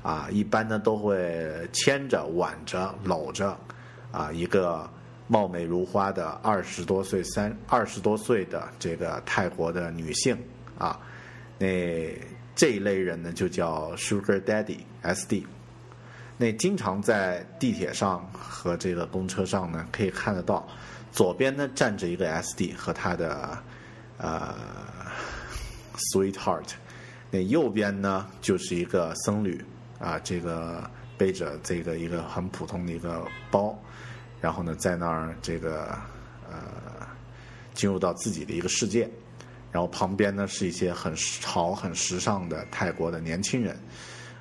啊，一般呢都会牵着、挽着、搂着啊一个貌美如花的二十多岁、三二十多岁的这个泰国的女性啊，那。这一类人呢，就叫 Sugar Daddy（SD）。那经常在地铁上和这个公车上呢，可以看得到，左边呢站着一个 SD 和他的呃 Sweetheart，那右边呢就是一个僧侣啊，这个背着这个一个很普通的一个包，然后呢在那儿这个呃进入到自己的一个世界。然后旁边呢是一些很潮、很时尚的泰国的年轻人，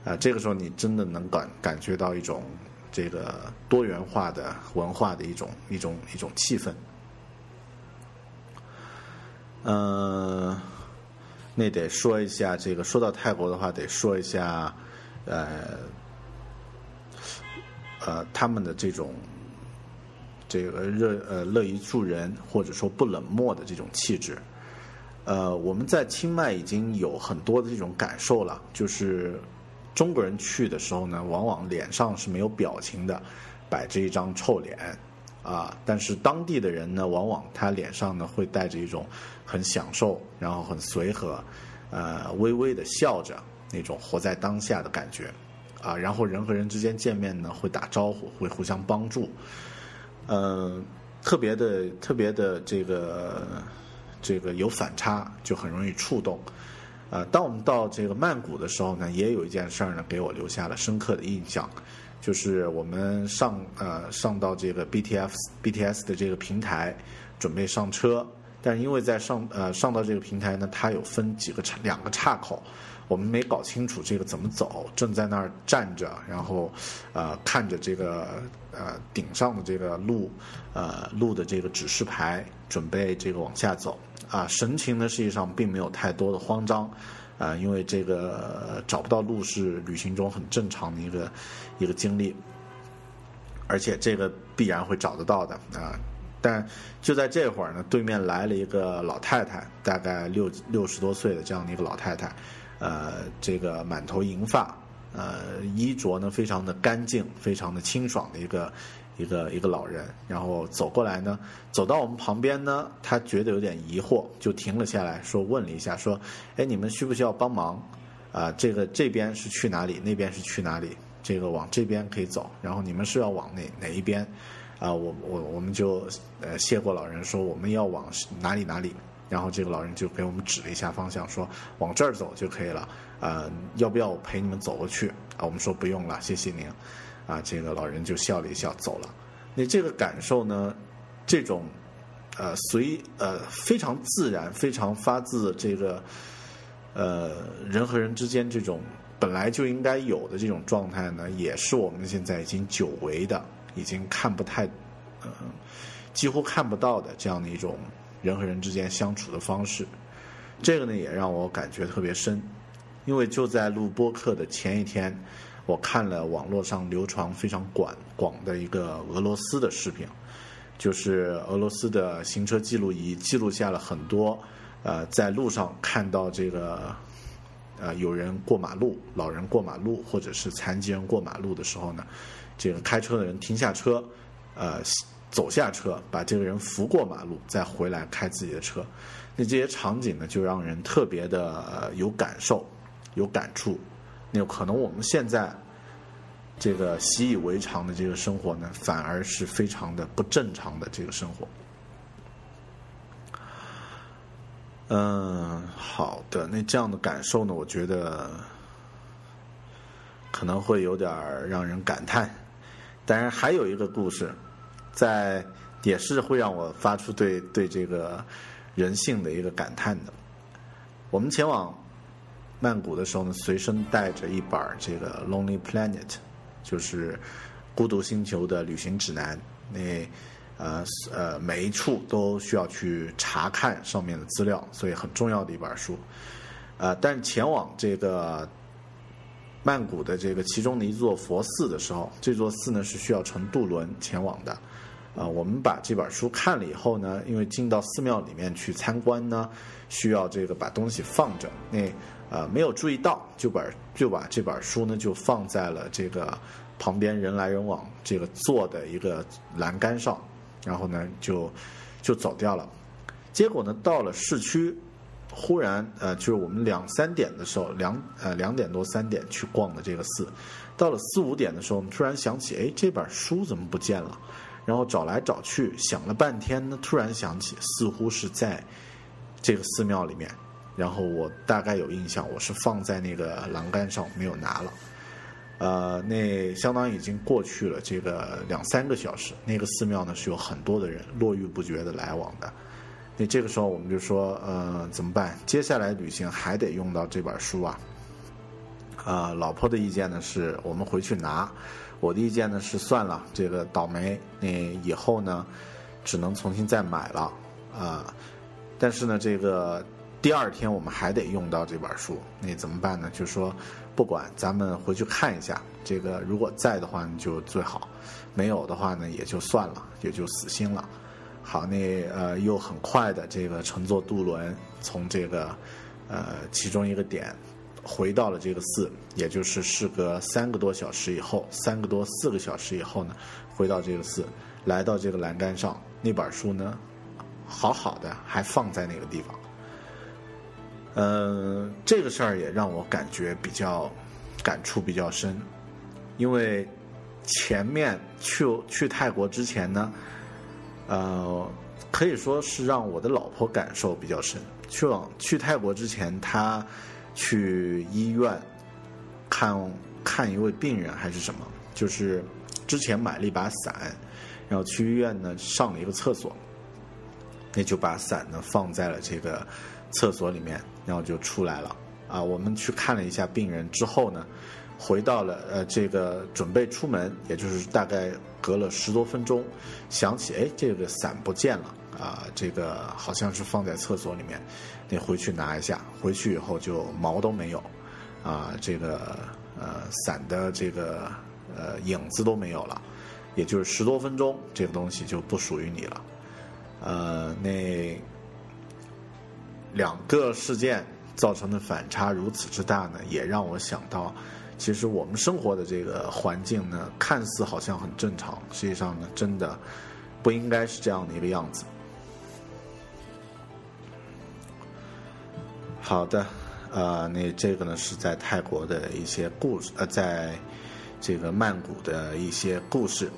啊，这个时候你真的能感感觉到一种这个多元化的文化的一种一种一种气氛。嗯，那得说一下这个，说到泰国的话，得说一下，呃，呃，他们的这种这个热呃乐于助人或者说不冷漠的这种气质。呃，我们在清迈已经有很多的这种感受了，就是中国人去的时候呢，往往脸上是没有表情的，摆着一张臭脸，啊，但是当地的人呢，往往他脸上呢会带着一种很享受，然后很随和，呃，微微的笑着那种活在当下的感觉，啊，然后人和人之间见面呢会打招呼，会互相帮助，呃，特别的特别的这个。这个有反差就很容易触动，呃，当我们到这个曼谷的时候呢，也有一件事儿呢给我留下了深刻的印象，就是我们上呃上到这个 BTF BTS 的这个平台准备上车，但是因为在上呃上到这个平台呢，它有分几个岔两个岔口，我们没搞清楚这个怎么走，正在那儿站着，然后呃看着这个呃顶上的这个路呃路的这个指示牌，准备这个往下走。啊，神情呢实际上并没有太多的慌张，啊，因为这个找不到路是旅行中很正常的一个一个经历，而且这个必然会找得到的啊。但就在这会儿呢，对面来了一个老太太，大概六六十多岁的这样的一个老太太，呃，这个满头银发，呃，衣着呢非常的干净，非常的清爽的一个。一个一个老人，然后走过来呢，走到我们旁边呢，他觉得有点疑惑，就停了下来，说问了一下，说：“哎，你们需不需要帮忙？啊，这个这边是去哪里？那边是去哪里？这个往这边可以走，然后你们是要往哪哪一边？啊，我我我们就呃谢过老人，说我们要往哪里哪里，然后这个老人就给我们指了一下方向，说往这儿走就可以了。啊，要不要我陪你们走过去？啊，我们说不用了，谢谢您。”啊，这个老人就笑了一笑走了。那这个感受呢？这种呃随呃非常自然、非常发自这个呃人和人之间这种本来就应该有的这种状态呢，也是我们现在已经久违的、已经看不太嗯几乎看不到的这样的一种人和人之间相处的方式。这个呢，也让我感觉特别深，因为就在录播课的前一天。我看了网络上流传非常广广的一个俄罗斯的视频，就是俄罗斯的行车记录仪记录下了很多，呃，在路上看到这个，呃，有人过马路，老人过马路，或者是残疾人过马路的时候呢，这个开车的人停下车，呃，走下车，把这个人扶过马路，再回来开自己的车，那这些场景呢，就让人特别的有感受，有感触。那可能我们现在这个习以为常的这个生活呢，反而是非常的不正常的这个生活。嗯，好的，那这样的感受呢，我觉得可能会有点让人感叹。当然，还有一个故事，在也是会让我发出对对这个人性的一个感叹的。我们前往。曼谷的时候呢，随身带着一本这个《Lonely Planet》，就是《孤独星球》的旅行指南。那呃呃，每一处都需要去查看上面的资料，所以很重要的一本书。呃，但前往这个曼谷的这个其中的一座佛寺的时候，这座寺呢是需要乘渡轮前往的。啊，我们把这本书看了以后呢，因为进到寺庙里面去参观呢，需要这个把东西放着。那呃，没有注意到，就把就把这本书呢就放在了这个旁边人来人往这个坐的一个栏杆上，然后呢就就走掉了。结果呢到了市区，忽然呃就是我们两三点的时候，两呃两点多三点去逛的这个寺，到了四五点的时候，我们突然想起，哎，这本书怎么不见了？然后找来找去，想了半天呢，突然想起，似乎是在这个寺庙里面。然后我大概有印象，我是放在那个栏杆上没有拿了，呃，那相当于已经过去了这个两三个小时。那个寺庙呢是有很多的人络绎不绝的来往的，那这个时候我们就说，呃，怎么办？接下来旅行还得用到这本书啊。啊，老婆的意见呢是我们回去拿，我的意见呢是算了，这个倒霉，那以后呢只能重新再买了啊。但是呢，这个第二天我们还得用到这本书，那怎么办呢？就说不管，咱们回去看一下，这个如果在的话就最好，没有的话呢也就算了，也就死心了。好，那呃又很快的这个乘坐渡轮从这个呃其中一个点。回到了这个寺，也就是事隔三个多小时以后，三个多四个小时以后呢，回到这个寺，来到这个栏杆上，那本书呢，好好的还放在那个地方。嗯，这个事儿也让我感觉比较感触比较深，因为前面去去泰国之前呢，呃，可以说是让我的老婆感受比较深。去往去泰国之前，她。去医院看看一位病人还是什么？就是之前买了一把伞，然后去医院呢上了一个厕所，那就把伞呢放在了这个厕所里面，然后就出来了。啊，我们去看了一下病人之后呢，回到了呃这个准备出门，也就是大概隔了十多分钟，想起哎这个伞不见了。啊，这个好像是放在厕所里面，得回去拿一下。回去以后就毛都没有，啊，这个呃伞的这个呃影子都没有了，也就是十多分钟，这个东西就不属于你了。呃，那两个事件造成的反差如此之大呢，也让我想到，其实我们生活的这个环境呢，看似好像很正常，实际上呢，真的不应该是这样的一个样子。好的，呃，那这个呢是在泰国的一些故事，呃，在这个曼谷的一些故事。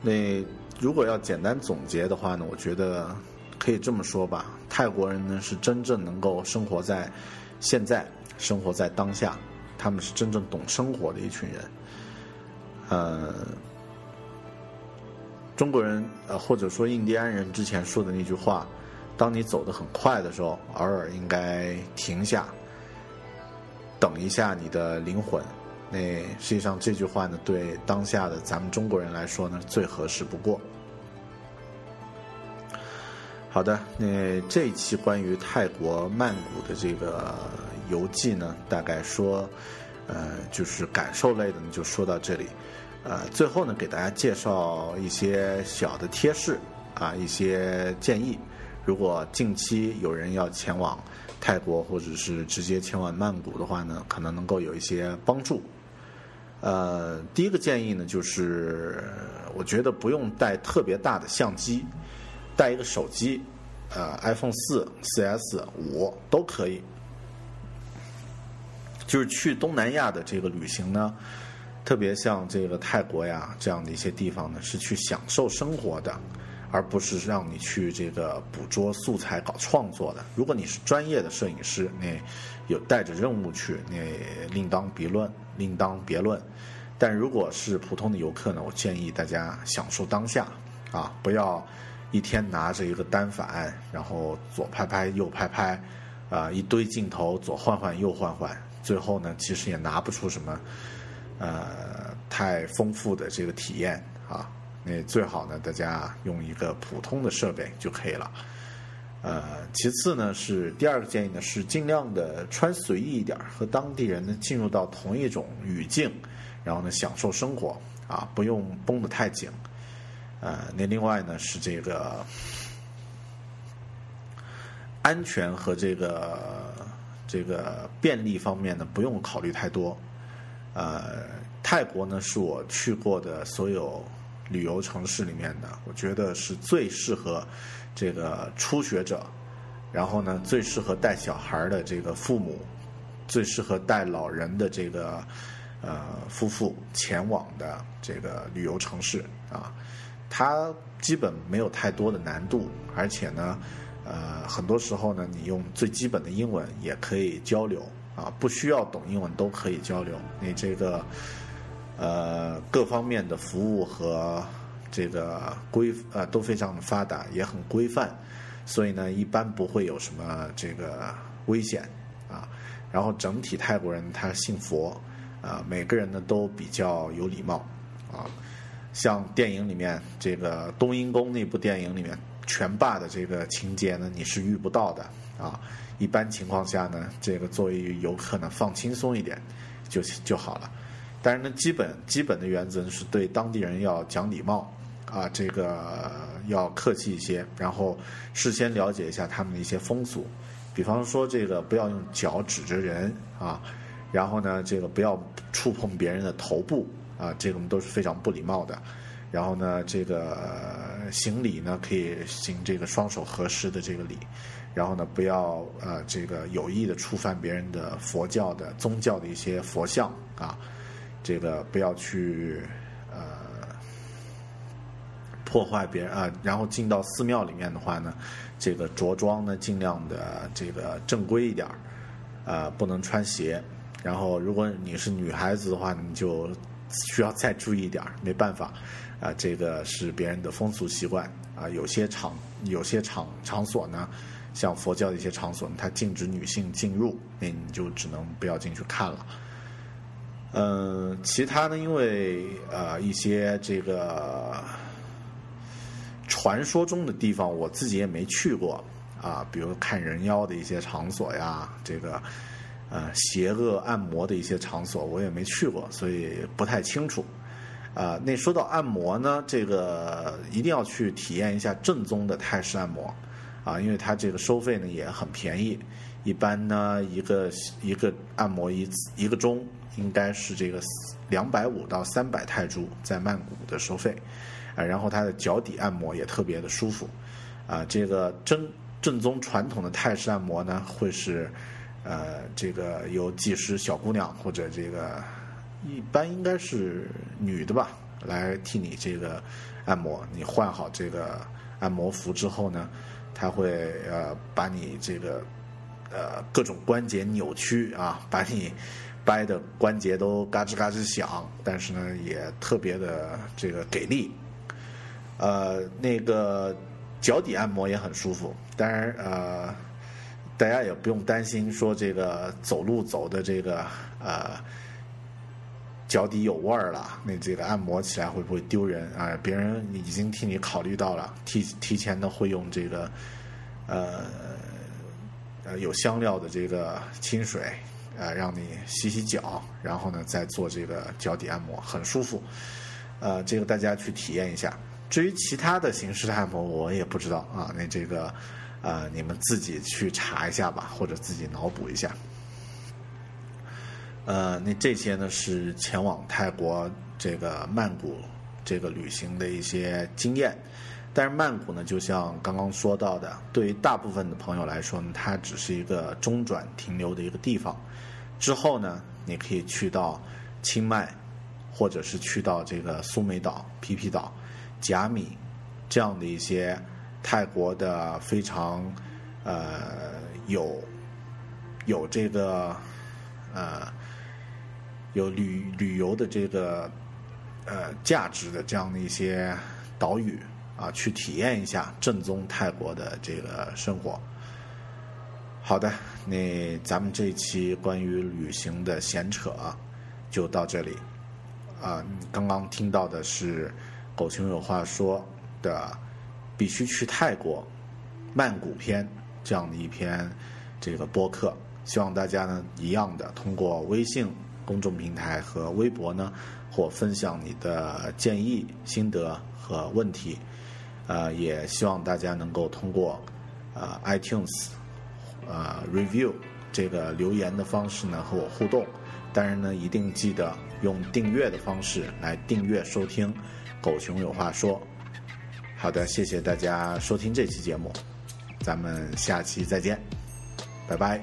那如果要简单总结的话呢，我觉得可以这么说吧：泰国人呢是真正能够生活在现在，生活在当下，他们是真正懂生活的一群人。呃，中国人呃，或者说印第安人之前说的那句话。当你走得很快的时候，偶尔应该停下，等一下你的灵魂。那实际上这句话呢，对当下的咱们中国人来说呢，最合适不过。好的，那这一期关于泰国曼谷的这个游记呢，大概说，呃，就是感受类的呢，就说到这里。呃，最后呢，给大家介绍一些小的贴士啊，一些建议。如果近期有人要前往泰国，或者是直接前往曼谷的话呢，可能能够有一些帮助。呃，第一个建议呢，就是我觉得不用带特别大的相机，带一个手机，呃，iPhone 四、四 S、五都可以。就是去东南亚的这个旅行呢，特别像这个泰国呀这样的一些地方呢，是去享受生活的。而不是让你去这个捕捉素材、搞创作的。如果你是专业的摄影师，那有带着任务去，那另当别论，另当别论。但如果是普通的游客呢，我建议大家享受当下，啊，不要一天拿着一个单反，然后左拍拍右拍拍，啊，一堆镜头左换换右换换，最后呢，其实也拿不出什么，呃，太丰富的这个体验啊。那最好呢，大家用一个普通的设备就可以了。呃，其次呢是第二个建议呢是尽量的穿随意一点，和当地人呢进入到同一种语境，然后呢享受生活啊，不用绷得太紧。呃，那另外呢是这个安全和这个这个便利方面呢不用考虑太多。呃，泰国呢是我去过的所有。旅游城市里面的，我觉得是最适合这个初学者，然后呢，最适合带小孩的这个父母，最适合带老人的这个呃夫妇前往的这个旅游城市啊。它基本没有太多的难度，而且呢，呃，很多时候呢，你用最基本的英文也可以交流啊，不需要懂英文都可以交流。你这个。呃，各方面的服务和这个规呃都非常的发达，也很规范，所以呢，一般不会有什么这个危险啊。然后整体泰国人他信佛啊，每个人呢都比较有礼貌啊。像电影里面这个冬阴功那部电影里面拳霸的这个情节呢，你是遇不到的啊。一般情况下呢，这个作为游客呢，放轻松一点就就好了。但是呢，基本基本的原则是对当地人要讲礼貌啊，这个要客气一些，然后事先了解一下他们的一些风俗，比方说这个不要用脚指着人啊，然后呢，这个不要触碰别人的头部啊，这个我们都是非常不礼貌的。然后呢，这个行礼呢可以行这个双手合十的这个礼，然后呢不要呃这个有意的触犯别人的佛教的宗教的一些佛像啊。这个不要去呃破坏别人啊，然后进到寺庙里面的话呢，这个着装呢尽量的这个正规一点儿，呃不能穿鞋。然后如果你是女孩子的话，你就需要再注意一点儿，没办法啊，这个是别人的风俗习惯啊。有些场有些场场所呢，像佛教的一些场所，它禁止女性进入，那你就只能不要进去看了。嗯，其他呢？因为呃，一些这个传说中的地方，我自己也没去过啊。比如看人妖的一些场所呀，这个呃邪恶按摩的一些场所，我也没去过，所以不太清楚。啊，那说到按摩呢，这个一定要去体验一下正宗的泰式按摩啊，因为它这个收费呢也很便宜，一般呢一个一个按摩一一个钟。应该是这个两百五到三百泰铢在曼谷的收费，啊，然后它的脚底按摩也特别的舒服，啊，这个正正宗传统的泰式按摩呢，会是呃这个有技师小姑娘或者这个一般应该是女的吧，来替你这个按摩。你换好这个按摩服之后呢，他会呃把你这个呃各种关节扭曲啊，把你。掰的关节都嘎吱嘎吱响，但是呢也特别的这个给力，呃，那个脚底按摩也很舒服。当然呃，大家也不用担心说这个走路走的这个呃脚底有味儿了，那这个按摩起来会不会丢人啊？别人已经替你考虑到了，提提前的会用这个呃呃有香料的这个清水。呃，让你洗洗脚，然后呢，再做这个脚底按摩，很舒服。呃，这个大家去体验一下。至于其他的形式的按摩，我也不知道啊。那这个，呃，你们自己去查一下吧，或者自己脑补一下。呃，那这些呢是前往泰国这个曼谷这个旅行的一些经验。但是曼谷呢，就像刚刚说到的，对于大部分的朋友来说呢，它只是一个中转停留的一个地方。之后呢，你可以去到清迈，或者是去到这个苏梅岛、皮皮岛、甲米这样的一些泰国的非常呃有有这个呃有旅旅游的这个呃价值的这样的一些岛屿啊，去体验一下正宗泰国的这个生活。好的，那咱们这一期关于旅行的闲扯就到这里。啊，刚刚听到的是狗熊有话说的必须去泰国曼谷篇这样的一篇这个播客，希望大家呢一样的通过微信公众平台和微博呢或分享你的建议、心得和问题。呃，也希望大家能够通过呃 iTunes。呃，review 这个留言的方式呢和我互动，当然呢一定记得用订阅的方式来订阅收听《狗熊有话说》。好的，谢谢大家收听这期节目，咱们下期再见，拜拜。